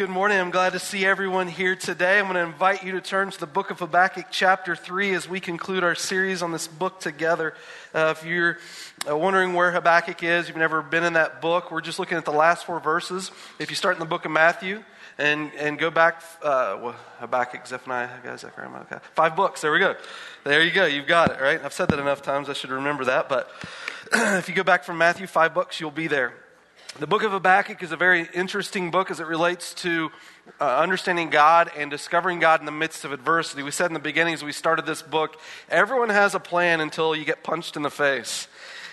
good morning. I'm glad to see everyone here today. I'm going to invite you to turn to the book of Habakkuk, chapter 3, as we conclude our series on this book together. Uh, if you're uh, wondering where Habakkuk is, you've never been in that book, we're just looking at the last four verses. If you start in the book of Matthew and, and go back, uh, well, Habakkuk, Zephaniah, Zechariah, five books, there we go. There you go, you've got it, right? I've said that enough times, I should remember that. But if you go back from Matthew, five books, you'll be there. The book of Habakkuk is a very interesting book as it relates to uh, understanding God and discovering God in the midst of adversity. We said in the beginning as we started this book, everyone has a plan until you get punched in the face.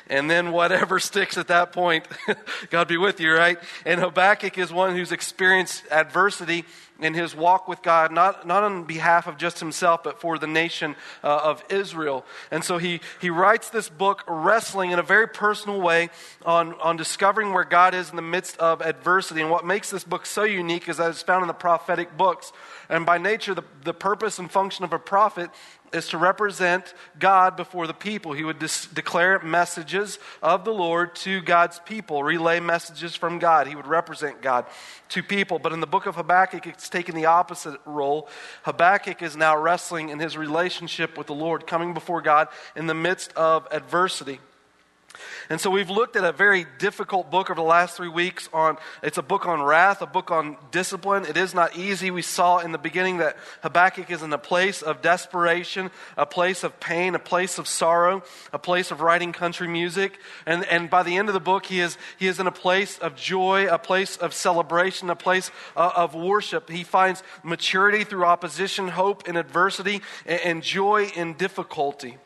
And then whatever sticks at that point, God be with you, right? And Habakkuk is one who's experienced adversity in his walk with God, not, not on behalf of just himself, but for the nation uh, of Israel. And so he, he writes this book wrestling in a very personal way on, on discovering where God is in the midst of adversity. And what makes this book so unique is that it's found in the prophetic books. And by nature, the, the purpose and function of a prophet is to represent God before the people. He would dis- declare messages of the Lord to God's people, relay messages from God. He would represent God to people. But in the book of Habakkuk, it's taken the opposite role. Habakkuk is now wrestling in his relationship with the Lord, coming before God in the midst of adversity. And so we've looked at a very difficult book over the last three weeks on, it's a book on wrath, a book on discipline. It is not easy. We saw in the beginning that Habakkuk is in a place of desperation, a place of pain, a place of sorrow, a place of writing country music. And, and by the end of the book, he is, he is in a place of joy, a place of celebration, a place uh, of worship. He finds maturity through opposition, hope in adversity, and, and joy in difficulty.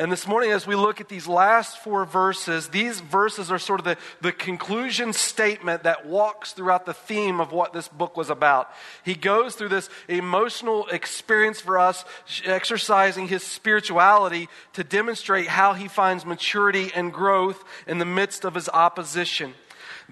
And this morning, as we look at these last four verses, these verses are sort of the, the conclusion statement that walks throughout the theme of what this book was about. He goes through this emotional experience for us, exercising his spirituality to demonstrate how he finds maturity and growth in the midst of his opposition.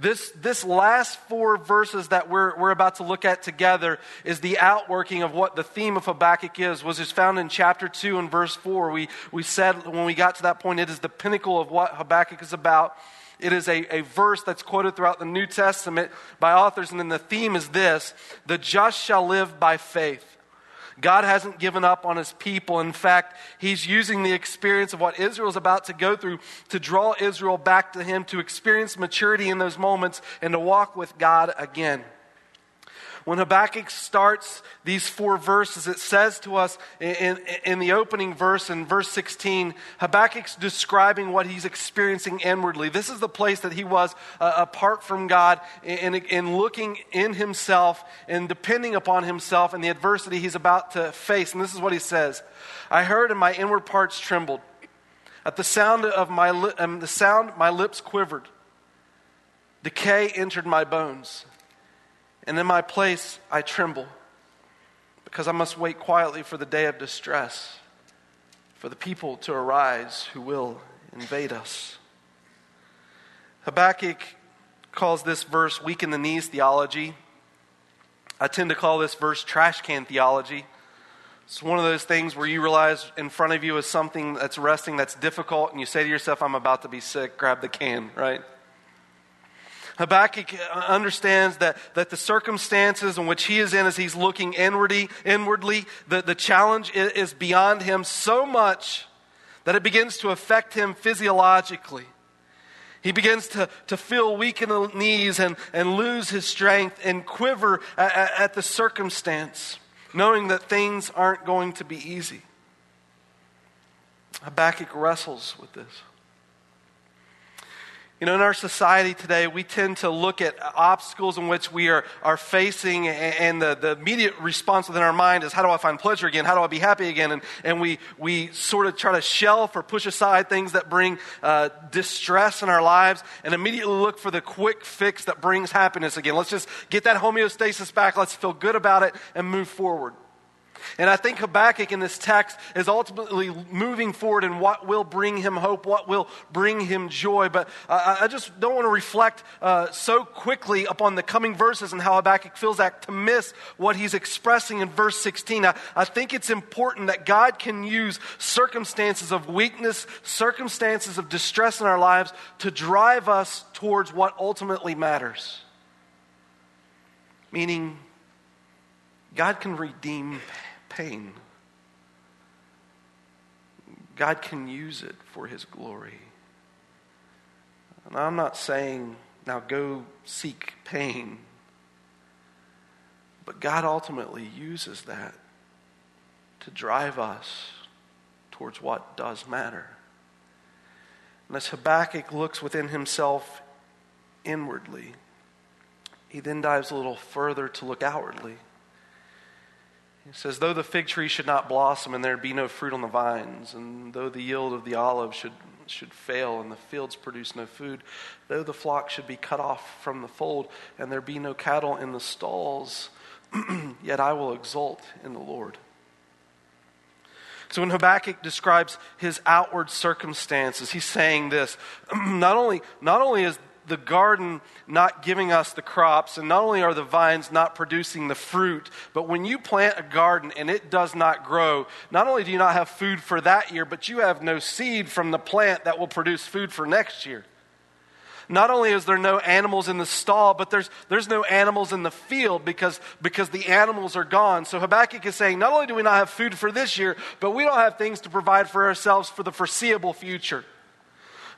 This, this last four verses that we're, we're about to look at together is the outworking of what the theme of Habakkuk is, was is found in chapter 2 and verse 4. We, we said when we got to that point, it is the pinnacle of what Habakkuk is about. It is a, a verse that's quoted throughout the New Testament by authors, and then the theme is this the just shall live by faith. God hasn't given up on his people. In fact, he's using the experience of what Israel's about to go through to draw Israel back to him, to experience maturity in those moments, and to walk with God again. When Habakkuk starts these four verses, it says to us in, in, the opening verse, in verse 16, Habakkuk's describing what he's experiencing inwardly. This is the place that he was uh, apart from God and, in looking in himself and depending upon himself and the adversity he's about to face. And this is what he says I heard and my inward parts trembled. At the sound of my, li- um, the sound, my lips quivered. Decay entered my bones. And in my place, I tremble because I must wait quietly for the day of distress, for the people to arise who will invade us. Habakkuk calls this verse weak in the knees theology. I tend to call this verse trash can theology. It's one of those things where you realize in front of you is something that's resting that's difficult, and you say to yourself, I'm about to be sick, grab the can, right? Habakkuk uh, understands that, that the circumstances in which he is in as he's looking inwardly, inwardly the, the challenge is, is beyond him so much that it begins to affect him physiologically. He begins to, to feel weak in the knees and, and lose his strength and quiver at, at the circumstance, knowing that things aren't going to be easy. Habakkuk wrestles with this. You know, in our society today, we tend to look at obstacles in which we are, are facing, and the, the immediate response within our mind is, How do I find pleasure again? How do I be happy again? And, and we, we sort of try to shelf or push aside things that bring uh, distress in our lives and immediately look for the quick fix that brings happiness again. Let's just get that homeostasis back. Let's feel good about it and move forward. And I think Habakkuk in this text is ultimately moving forward in what will bring him hope, what will bring him joy. But I, I just don't want to reflect uh, so quickly upon the coming verses and how Habakkuk feels that to miss what he's expressing in verse 16. I, I think it's important that God can use circumstances of weakness, circumstances of distress in our lives to drive us towards what ultimately matters. Meaning, God can redeem pain. God can use it for his glory. And I'm not saying, now go seek pain. But God ultimately uses that to drive us towards what does matter. And as Habakkuk looks within himself inwardly, he then dives a little further to look outwardly. He says, Though the fig tree should not blossom and there be no fruit on the vines, and though the yield of the olive should, should fail and the fields produce no food, though the flock should be cut off from the fold and there be no cattle in the stalls, yet I will exult in the Lord. So when Habakkuk describes his outward circumstances, he's saying this not only, not only is the garden not giving us the crops, and not only are the vines not producing the fruit, but when you plant a garden and it does not grow, not only do you not have food for that year, but you have no seed from the plant that will produce food for next year. Not only is there no animals in the stall, but there's, there's no animals in the field because, because the animals are gone. So Habakkuk is saying, not only do we not have food for this year, but we don't have things to provide for ourselves for the foreseeable future.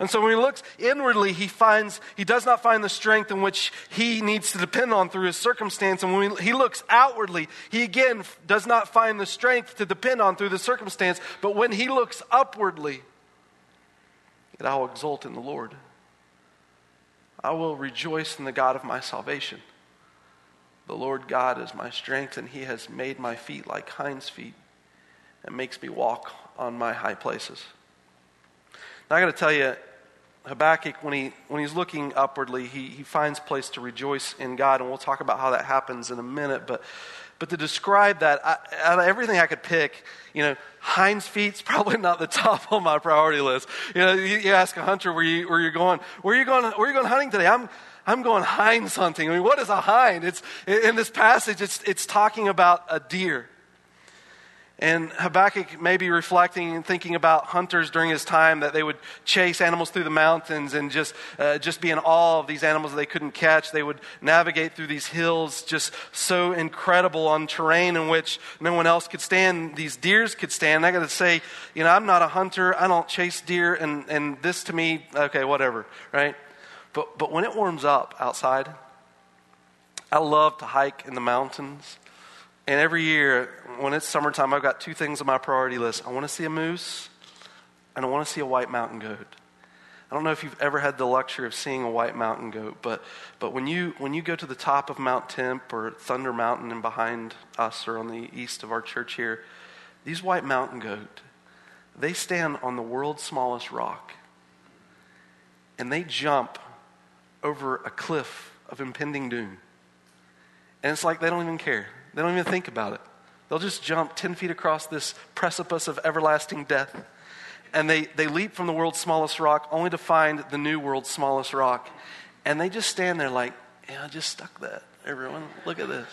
And so when he looks inwardly, he finds, he does not find the strength in which he needs to depend on through his circumstance. And when he looks outwardly, he again does not find the strength to depend on through the circumstance. But when he looks upwardly, that I will exult in the Lord. I will rejoice in the God of my salvation. The Lord God is my strength, and he has made my feet like hinds' feet and makes me walk on my high places. Now, I got to tell you, Habakkuk, when, he, when he's looking upwardly, he, he finds place to rejoice in God, and we'll talk about how that happens in a minute. But, but to describe that, I, out of everything I could pick, you know, hinds feet's probably not the top on my priority list. You know, you, you ask a hunter where, you, where you're going, where you going, where you going hunting today? I'm, I'm going hinds hunting. I mean, what is a hind? It's, in this passage, it's, it's talking about a deer. And Habakkuk may be reflecting and thinking about hunters during his time that they would chase animals through the mountains and just, uh, just be in awe of these animals that they couldn't catch. They would navigate through these hills just so incredible on terrain in which no one else could stand. These deers could stand. I got to say, you know, I'm not a hunter. I don't chase deer. And, and this to me, okay, whatever, right? But, but when it warms up outside, I love to hike in the mountains. And every year, when it's summertime, I've got two things on my priority list. I want to see a moose, and I want to see a white mountain goat. I don't know if you've ever had the luxury of seeing a white mountain goat, but, but when, you, when you go to the top of Mount Timp or Thunder Mountain and behind us or on the east of our church here, these white mountain goat, they stand on the world's smallest rock and they jump over a cliff of impending doom. And it's like they don't even care. They don't even think about it. They'll just jump 10 feet across this precipice of everlasting death. And they, they leap from the world's smallest rock only to find the new world's smallest rock. And they just stand there like, yeah, I just stuck that. Everyone, look at this.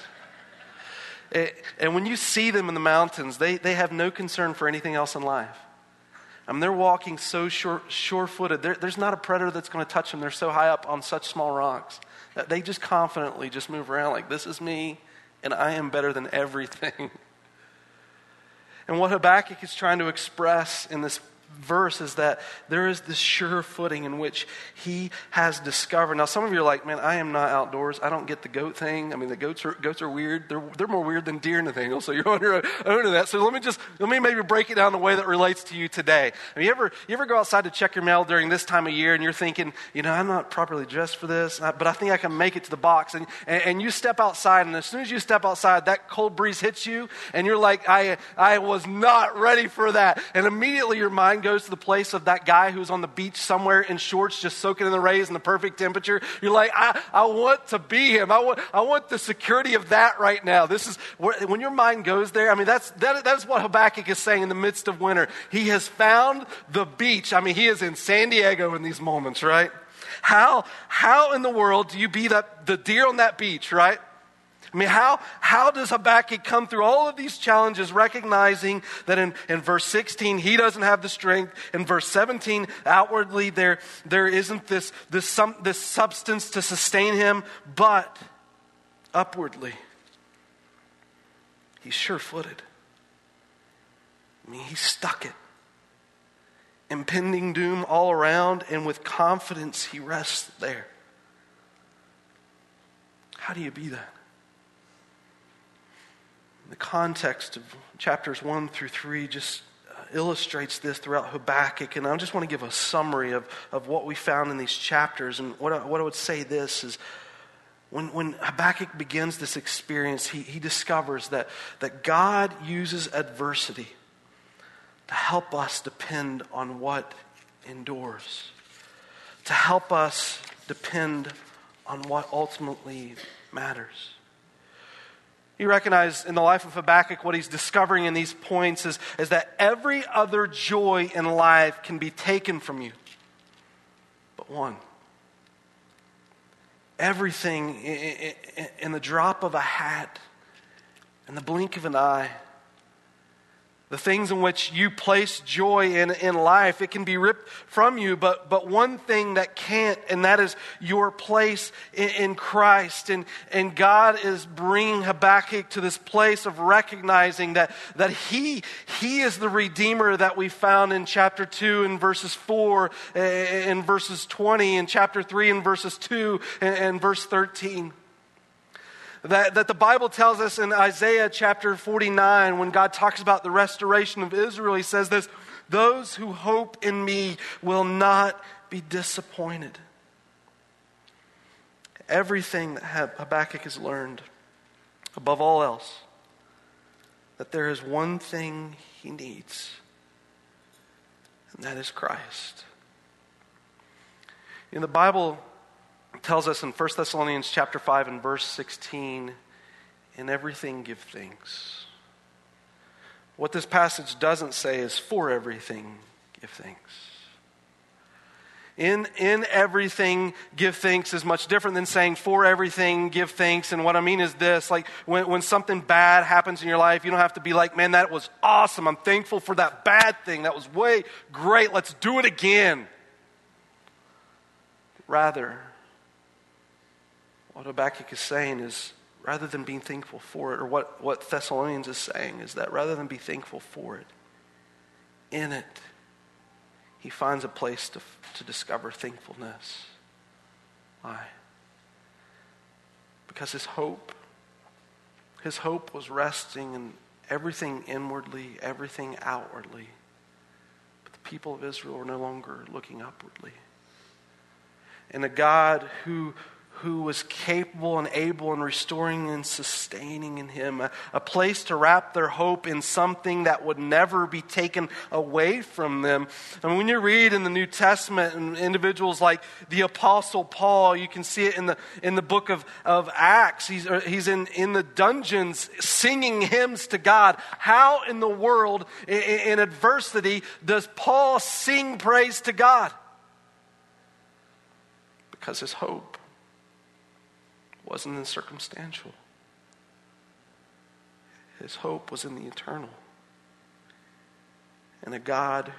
It, and when you see them in the mountains, they, they have no concern for anything else in life. I mean, they're walking so sure, sure-footed. there's not a predator that's going to touch them. They're so high up on such small rocks that they just confidently just move around like, this is me and I am better than everything. And what Habakkuk is trying to express in this verse is that there is this sure footing in which he has discovered. Now, some of you are like, man, I am not outdoors. I don't get the goat thing. I mean, the goats are, goats are weird. They're, they're more weird than deer, Nathaniel. So you're on your own owner that. So let me just, let me maybe break it down the way that relates to you today. I you ever, you ever go outside to check your mail during this time of year and you're thinking, you know, I'm not properly dressed for this, but I think I can make it to the box. And, and, and you step outside, and as soon as you step outside, that cold breeze hits you, and you're like, I, I was not ready for that. And immediately your mind goes to the place of that guy who's on the beach somewhere in shorts, just soaking in the rays in the perfect temperature. You're like, I, I want to be him. I want, I want the security of that right now. This is when your mind goes there. I mean, that's, that, that's what Habakkuk is saying in the midst of winter. He has found the beach. I mean, he is in San Diego in these moments, right? How, how in the world do you be that, the deer on that beach, right? I mean, how, how does Habakkuk come through all of these challenges, recognizing that in, in verse 16, he doesn't have the strength. In verse 17, outwardly, there, there isn't this, this, some, this substance to sustain him, but upwardly. He's sure footed. I mean, he stuck it. Impending doom all around, and with confidence, he rests there. How do you be that? The context of chapters 1 through 3 just uh, illustrates this throughout Habakkuk. And I just want to give a summary of, of what we found in these chapters. And what I, what I would say this is when, when Habakkuk begins this experience, he, he discovers that, that God uses adversity to help us depend on what endures, to help us depend on what ultimately matters. You recognize in the life of Habakkuk what he's discovering in these points is, is that every other joy in life can be taken from you, but one. Everything in the drop of a hat, in the blink of an eye, the things in which you place joy in, in life, it can be ripped from you, but, but one thing that can't, and that is your place in, in Christ. And, and God is bringing Habakkuk to this place of recognizing that, that he, he is the Redeemer that we found in chapter 2 and verses 4 eh, and verses 20, in chapter 3 and verses 2 and, and verse 13. That, that the Bible tells us in Isaiah chapter 49, when God talks about the restoration of Israel, he says this Those who hope in me will not be disappointed. Everything that Habakkuk has learned, above all else, that there is one thing he needs, and that is Christ. In the Bible, tells us in 1 Thessalonians chapter 5 and verse 16, in everything give thanks. What this passage doesn't say is for everything give thanks. In, in everything, give thanks is much different than saying for everything, give thanks. And what I mean is this like when, when something bad happens in your life, you don't have to be like, man, that was awesome. I'm thankful for that bad thing. That was way great. Let's do it again. Rather, what Habakkuk is saying is rather than being thankful for it, or what, what Thessalonians is saying is that rather than be thankful for it, in it, he finds a place to, to discover thankfulness. Why? Because his hope, his hope was resting in everything inwardly, everything outwardly. But the people of Israel were no longer looking upwardly. And a God who who was capable and able in restoring and sustaining in him, a, a, place to wrap their hope in something that would never be taken away from them. And when you read in the New Testament and individuals like the Apostle Paul, you can see it in the, in the book of, of Acts. He's, uh, he's in, in the dungeons singing hymns to God. How in the world, in, in adversity, does Paul sing praise to God? Because his hope wasn't in circumstantial. His hope was in the eternal. And a God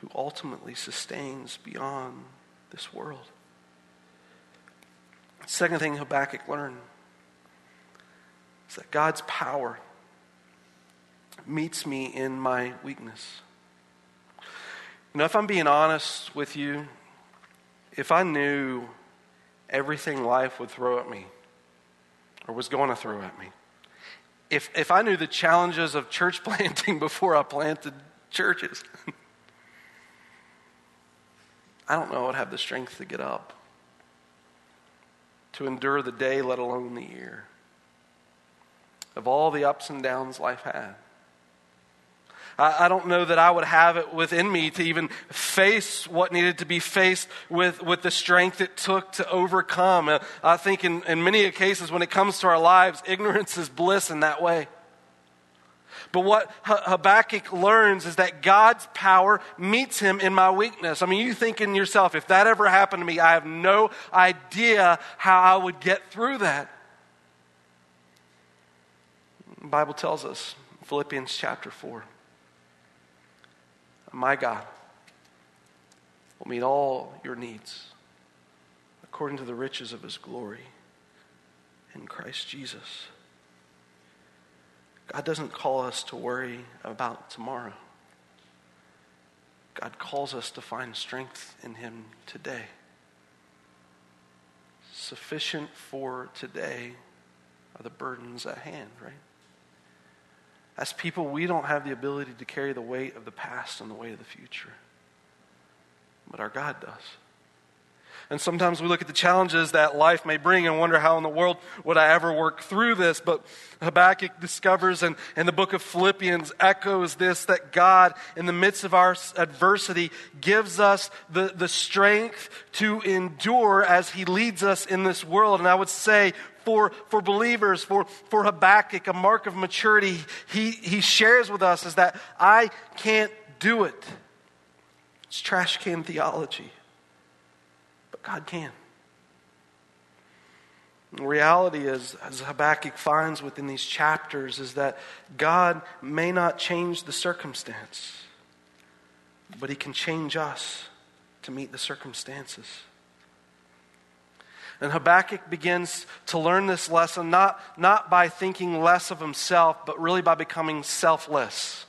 who ultimately sustains beyond this world. Second thing Habakkuk learned is that God's power meets me in my weakness. You know, if I'm being honest with you, if I knew everything life would throw at me or was going to throw at me. If, if I knew the challenges of church planting before I planted churches, I don't know I would have the strength to get up, to endure the day, let alone the year, of all the ups and downs life had. I, I don't know that I would have it within me to even face what needed to be faced with, with the strength it took to overcome. Uh, I think in, in many cases, when it comes to our lives, ignorance is bliss in that way. But what Habakkuk learns is that God's power meets him in my weakness. I mean, you think in yourself, if that ever happened to me, I have no idea how I would get through that. The Bible tells us, Philippians chapter 4 my God will meet all your needs according to the riches of his glory in Christ Jesus. God doesn't call us to worry about tomorrow. God calls us to find strength in Him today. Sufficient for today are the burdens at hand, right? As people, we don't have the ability to carry the weight of the past and the weight of the future, but our God does. And sometimes we look at the challenges that life may bring and wonder how in the world would I ever work through this. But Habakkuk discovers and, and the book of Philippians echoes this that God, in the midst of our adversity, gives us the, the strength to endure as he leads us in this world. And I would say for, for believers, for, for Habakkuk, a mark of maturity he, he shares with us is that I can't do it. It's trash can theology. God can. The reality is, as Habakkuk finds within these chapters, is that God may not change the circumstance, but He can change us to meet the circumstances. And Habakkuk begins to learn this lesson not, not by thinking less of himself, but really by becoming selfless.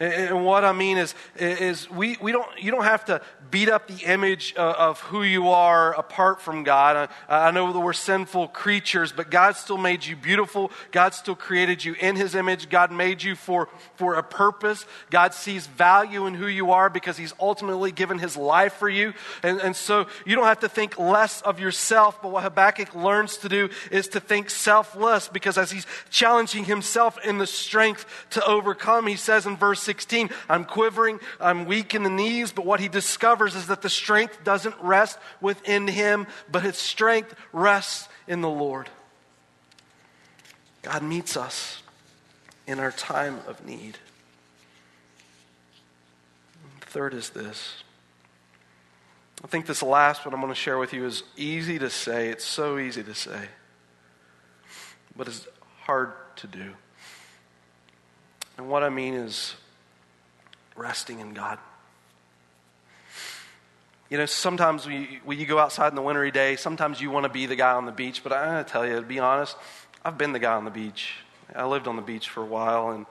And what I mean is, is we, we don't, you don't have to beat up the image uh, of who you are apart from God. I, I know that we're sinful creatures, but God still made you beautiful. God still created you in His image. God made you for, for a purpose. God sees value in who you are because He's ultimately given His life for you. And, and so you don't have to think less of yourself, but what Habakkuk learns to do is to think selfless because as he's challenging himself in the strength to overcome, he says in verse 16, I'm quivering, I'm weak in the knees, but what he discovers is that the strength doesn't rest within him, but his strength rests in the Lord. God meets us in our time of need. Third is this. I think this last one I'm going to share with you is easy to say. It's so easy to say, but it's hard to do. And what I mean is resting in God. You know, sometimes we, when you go outside in the wintry day, sometimes you want to be the guy on the beach, but I tell you, to be honest, I've been the guy on the beach. I lived on the beach for a while, and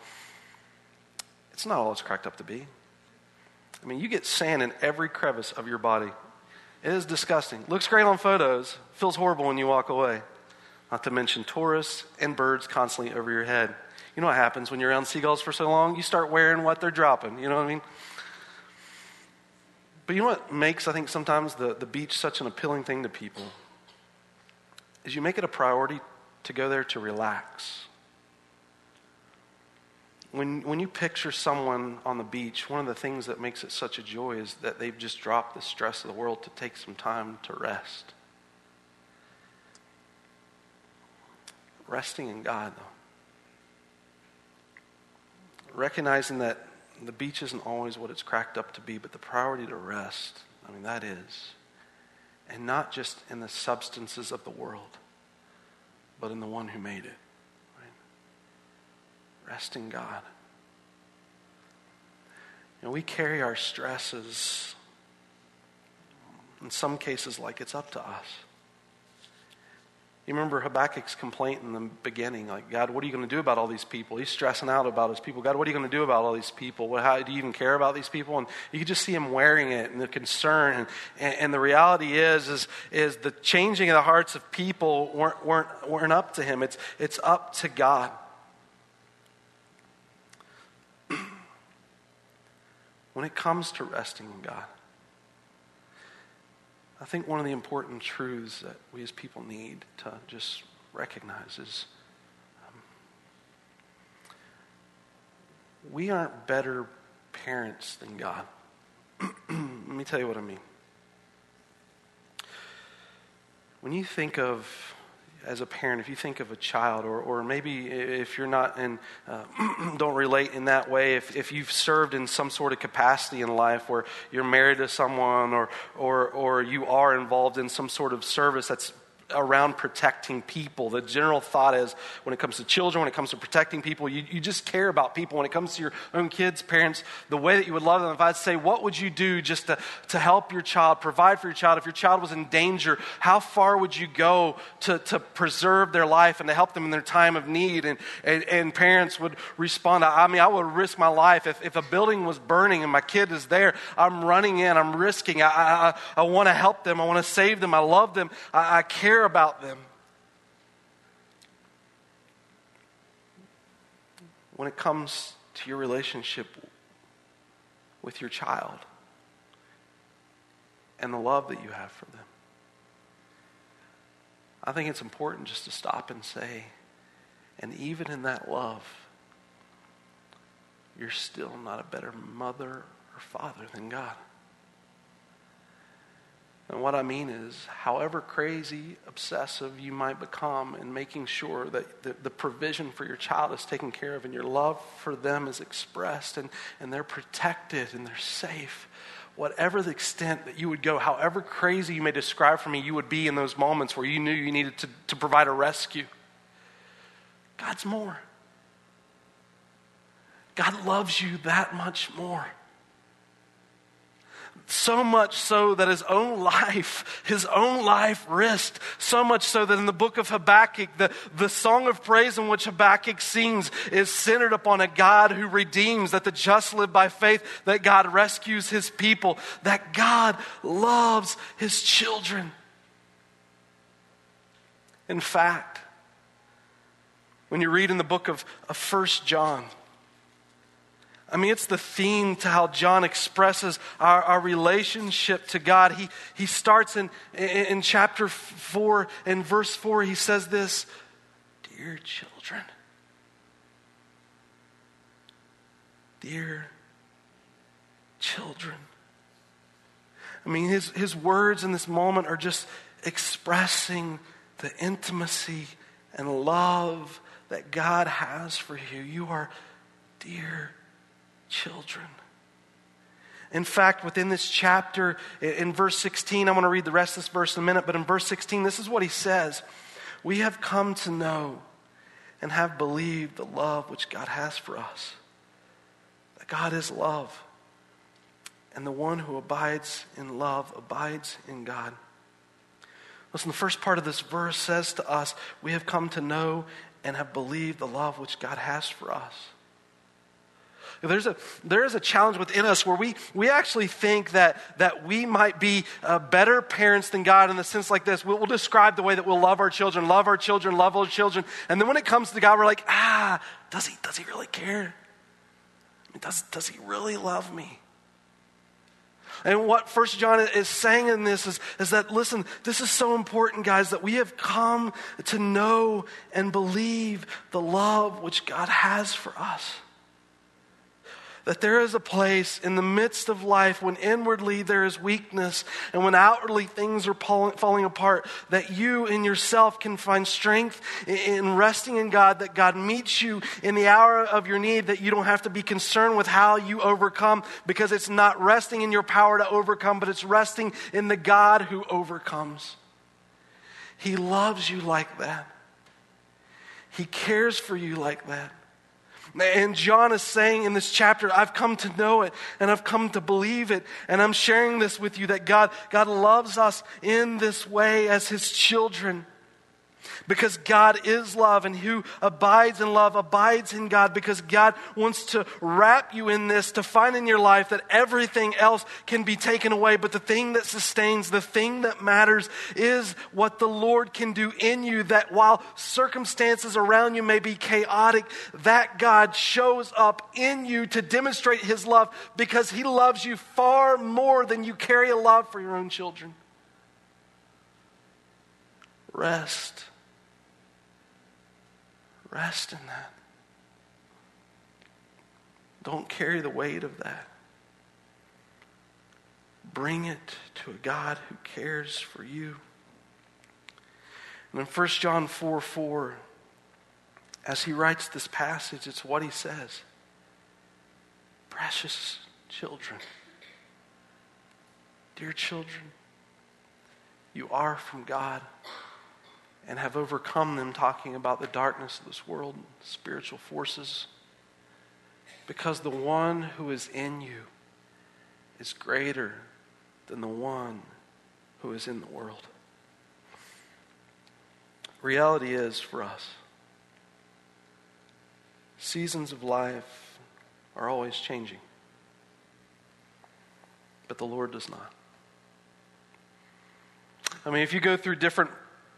it's not all it's cracked up to be. I mean, you get sand in every crevice of your body. It is disgusting. Looks great on photos, feels horrible when you walk away. Not to mention tourists and birds constantly over your head. You know what happens when you're around seagulls for so long? You start wearing what they're dropping. You know what I mean? But you know what makes, I think, sometimes the, the beach such an appealing thing to people? Is you make it a priority to go there to relax. When, when you picture someone on the beach, one of the things that makes it such a joy is that they've just dropped the stress of the world to take some time to rest. Resting in God, though recognizing that the beach isn't always what it's cracked up to be, but the priority to rest, I mean, that is. And not just in the substances of the world, but in the one who made it. Right? Rest in God. You know, we carry our stresses, in some cases, like it's up to us. You remember Habakkuk's complaint in the beginning, like, God, what are you going to do about all these people? He's stressing out about his people. God, what are you going to do about all these people? What, how do you even care about these people? And you can just see him wearing it and the concern. And, and, and the reality is, is, is the changing of the hearts of people weren't, weren't, weren't up to him. It's, it's up to God. when it comes to resting in God, I think one of the important truths that we as people need to just recognize is um, we aren't better parents than God. Let me tell you what I mean. When you think of as a parent, if you think of a child, or, or maybe if you're not in, uh, don't relate in that way, if, if you've served in some sort of capacity in life where you're married to someone or, or, or you are involved in some sort of service that's around protecting people. The general thought is when it comes to children, when it comes to protecting people, you, you just care about people. When it comes to your own kids, parents, the way that you would love them, if I'd say, what would you do just to, to help your child, provide for your child? If your child was in danger, how far would you go to, to preserve their life and to help them in their time of need? And, and, and parents would respond, I mean, I would risk my life. If, if a building was burning and my kid is there, I'm running in, I'm risking. I, I, I want to help them, I want to save them, I love them, I, I care about them. When it comes to your relationship with your child and the love that you have for them, I think it's important just to stop and say, and even in that love, you're still not a better mother or father than God. And what I mean is, however crazy, obsessive you might become in making sure that the, the, provision for your child is taken care of and your love for them is expressed and, and they're protected and they're safe, whatever the extent that you would go, however crazy you may describe for me you would be in those moments where you knew you needed to, to provide a rescue, God's more. God loves you that much more. So much so that his own life, his own life risked. So much so that in the book of Habakkuk, the, the song of praise in which Habakkuk sings is centered upon a God who redeems, that the just live by faith, that God rescues his people, that God loves his children. In fact, when you read in the book of, of 1 John, I mean, it's the theme to how John expresses our, our relationship to God. He, he starts in, in, chapter 4, in verse 4, he says this Dear children, dear children. I mean, his, his words in this moment are just expressing the intimacy and love that God has for you. You are dear children. In fact, within this chapter, in verse 16, I'm going to read the rest of this verse in a minute, but in verse 16, this is what he says We have come to know and have believed the love which God has for us. That God is love. And the one who abides in love abides in God. Listen, the first part of this verse says to us, We have come to know and have believed the love which God has for us. There's a, there is a challenge within us where we, we actually think that, that we might be uh, better parents than God in the sense like this. We'll, we'll describe the way that we'll love our children, love our children, love our children. And then when it comes to God, we're like, ah, does he, does he really care? does, does he really love me? And what First John is saying in this is, is that, listen, this is so important, guys, that we have come to know and believe the love which God has for us that there is a place in the midst of life when inwardly there is weakness and when outwardly things are falling apart, that you in yourself can find strength in resting in God, that God meets you in the hour of your need, that you don't have to be concerned with how you overcome because it's not resting in your power to overcome, but it's resting in the God who overcomes. He loves you like that. He cares for you like that. And John is saying in this chapter, I've come to know it and I've come to believe it. And I'm sharing this with you that God, God loves us in this way as his children. Because God is love, and who abides in love abides in God. Because God wants to wrap you in this to find in your life that everything else can be taken away. But the thing that sustains, the thing that matters, is what the Lord can do in you. That while circumstances around you may be chaotic, that God shows up in you to demonstrate His love because He loves you far more than you carry a love for your own children. Rest Rest in that. Don't carry the weight of that. Bring it to a God who cares for you. And in 1 John 4 4, as he writes this passage, it's what he says Precious children, dear children, you are from God and have overcome them, talking about the darkness of this world, spiritual forces. Because the one who is in you is greater than the one who is in the world. Reality is for us, seasons of life are always changing, but the Lord does not. I mean, if you go through different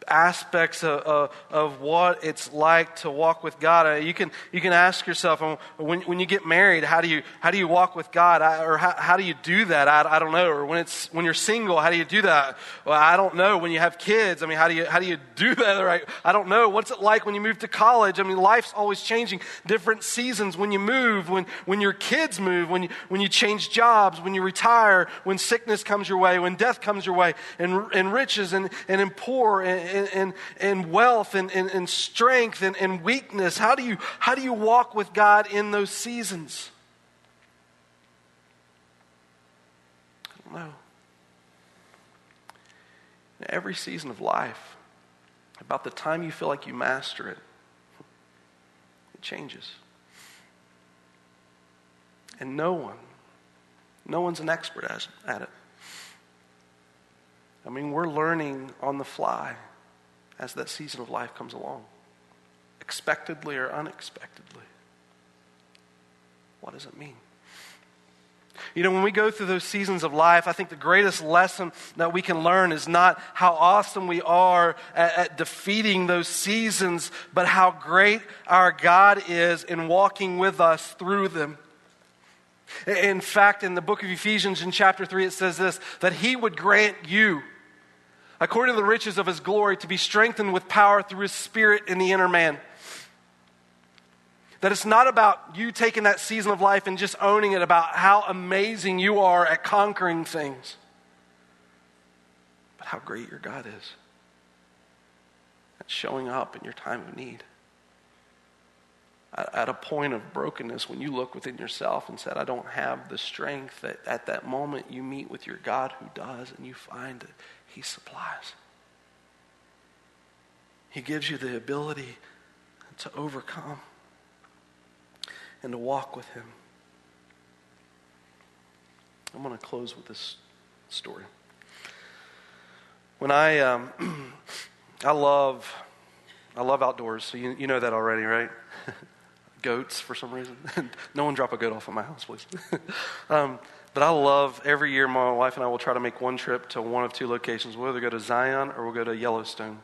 aspects of, of, of, what it's like to walk with God. Uh, you can, you can ask yourself, um, when, when you get married, how do you, how do you walk with God? I, or how, how do you do that? I, I don't know. Or when, it's, when you're single, how do you do that? Well, I don't know. When you have kids, I mean, how do you, how do you do that? I don't know. What's it like when you move to college? I mean, life's always changing. Different seasons when you move, when, when your kids move, when you, when you change jobs, when you retire, when sickness comes your way, when death comes your way, and, and riches and, and in poor and, and, and wealth and, and, and strength and, and weakness? How do, you, how do you walk with God in those seasons? I don't know. Every season of life, about the time you feel like you master it, it changes. And no one, no one's an expert at it. I mean, we're learning on the fly as that season of life comes along, expectedly or unexpectedly. What does it mean? You know, when we go through those seasons of life, I think the greatest lesson that we can learn is not how awesome we are at, at, defeating those seasons, but how great our God is in walking with us through them. In fact, in the book of Ephesians, in chapter 3, it says this that He would grant you according to the riches of his glory, to be strengthened with power through his spirit in the inner man. That it's not about you taking that season of life and just owning it, about how amazing you are at conquering things, but how great your God is at showing up in your time of need. At, at a point of brokenness, when you look within yourself and said, I don't have the strength, that at that moment you meet with your God who does, and you find that he supplies. He gives you the ability to overcome and to walk with Him. I'm going to close with this story. When I, um, I love, I love outdoors. So you, you know that already, right? Goats for some reason. no one drop a goat off at my house, please. um, but I love every year my wife and I will try to make one trip to one of two locations. We'll either go to Zion or we'll go to Yellowstone.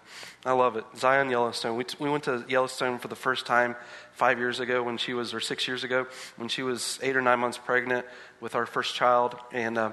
I love it. Zion, Yellowstone. We, t- we went to Yellowstone for the first time five years ago when she was, or six years ago, when she was eight or nine months pregnant with our first child. And uh,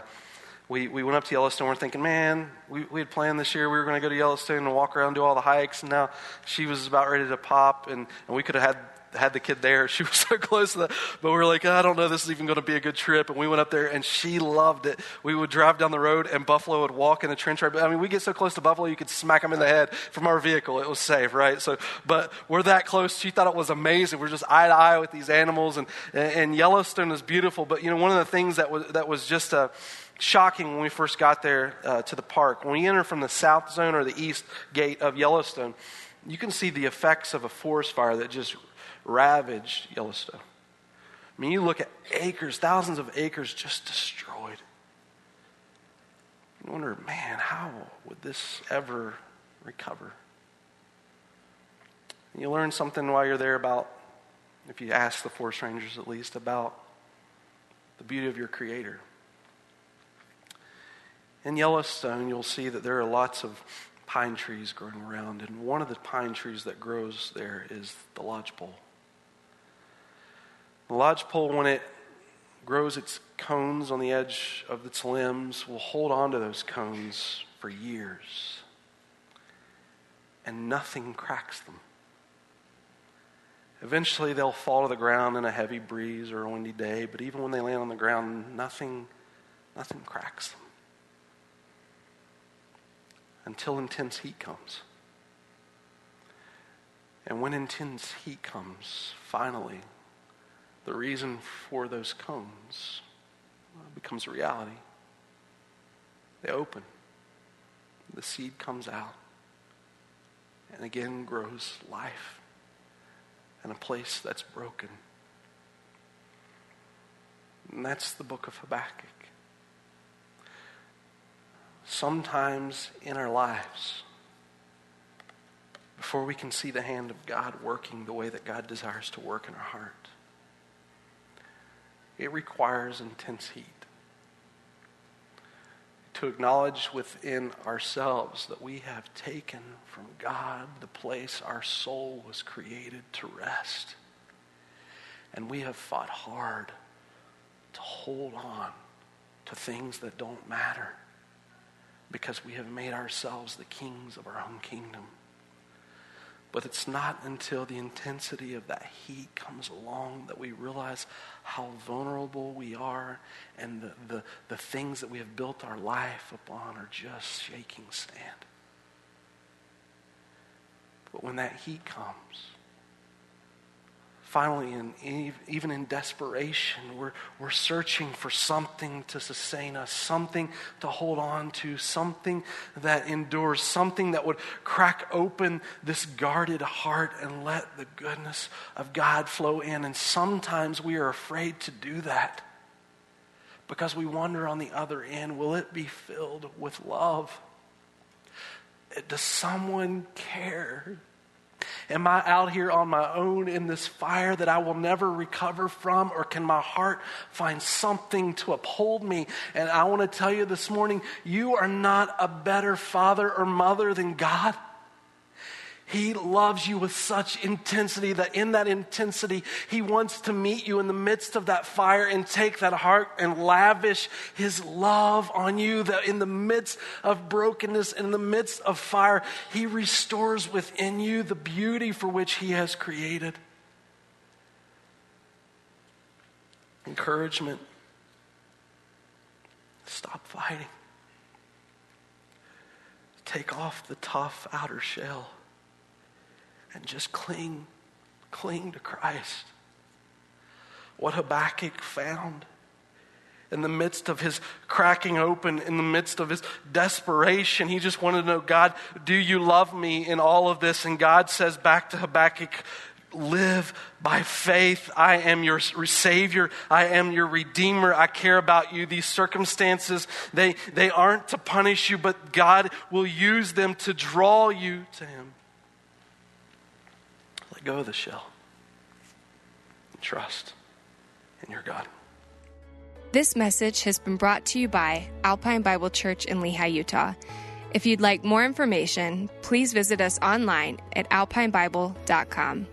we, we went up to Yellowstone. We're thinking, man, we, we had planned this year we were going to go to Yellowstone and walk around do all the hikes. And now she was about ready to pop, and, and we could have had had the kid there. She was so close to that. But we were like, I don't know, this is even going to be a good trip. And we went up there and she loved it. We would drive down the road and Buffalo would walk in the trench right. I mean, we get so close to Buffalo, you could smack them in the head from our vehicle. It was safe, right? So, but we're that close. She thought it was amazing. We're just eye to eye with these animals. And, and Yellowstone is beautiful. But, you know, one of the things that was, that was just a, shocking when we first got there uh, to the park. When we enter from the south zone or the east gate of Yellowstone, you can see the effects of a forest fire that just ravaged Yellowstone. I mean, you look at acres, thousands of acres just destroyed. You wonder, man, how would this ever recover? And you learn something while you're there about, if you ask the forest rangers at least, about the beauty of your Creator. In Yellowstone, you'll see that there are lots of pine trees growing around, and one of the pine trees that grows there is the lodgepole. The lodgepole, when it grows its cones on the edge of its limbs, will hold on to those cones for years. And nothing cracks them. Eventually, they'll fall to the ground in a heavy breeze or a windy day, but even when they land on the ground, nothing, nothing cracks them. Until intense heat comes. And when intense heat comes, finally, the reason for those cones becomes a reality. They open, the seed comes out, and again grows life in a place that's broken. And that's the book of Habakkuk. Sometimes in our lives, before we can see the hand of God working the way that God desires to work in our heart, it requires intense heat. To acknowledge within ourselves that we have taken from God the place our soul was created to rest. And we have fought hard to hold on to things that don't matter because we have made ourselves the kings of our own kingdom. But it's not until the intensity of that heat comes along that we realize how vulnerable we are and the, the, the things that we have built our life upon are just shaking sand. But when that heat comes, finally, in, even in desperation, we're, we're searching for something to sustain us, something to hold on to, something that endures, something that would crack open this guarded heart and let the goodness of God flow in. And sometimes we are afraid to do that because we wonder on the other end will it be filled with love? Does someone care? Am I out here on my own in this fire that I will never recover from? Or can my heart find something to uphold me? And I want to tell you this morning you are not a better father or mother than God. He loves you with such intensity that in that intensity, He wants to meet you in the midst of that fire and take that heart and lavish His love on you. That in the midst of brokenness, in the midst of fire, He restores within you the beauty for which He has created. Encouragement. Stop fighting. Take off the tough outer shell and just cling, cling to Christ. What Habakkuk found in the midst of his cracking open, in the midst of his desperation, he just wanted to know, God, do you love me in all of this? And God says back to Habakkuk, live by faith. I am your Savior. I am your Redeemer. I care about you. These circumstances, they, they aren't to punish you, but God will use them to draw you to Him go of the shell. Trust in your God. This message has been brought to you by Alpine Bible Church in Lehi, Utah. If you'd like more information, please visit us online at alpinebible.com.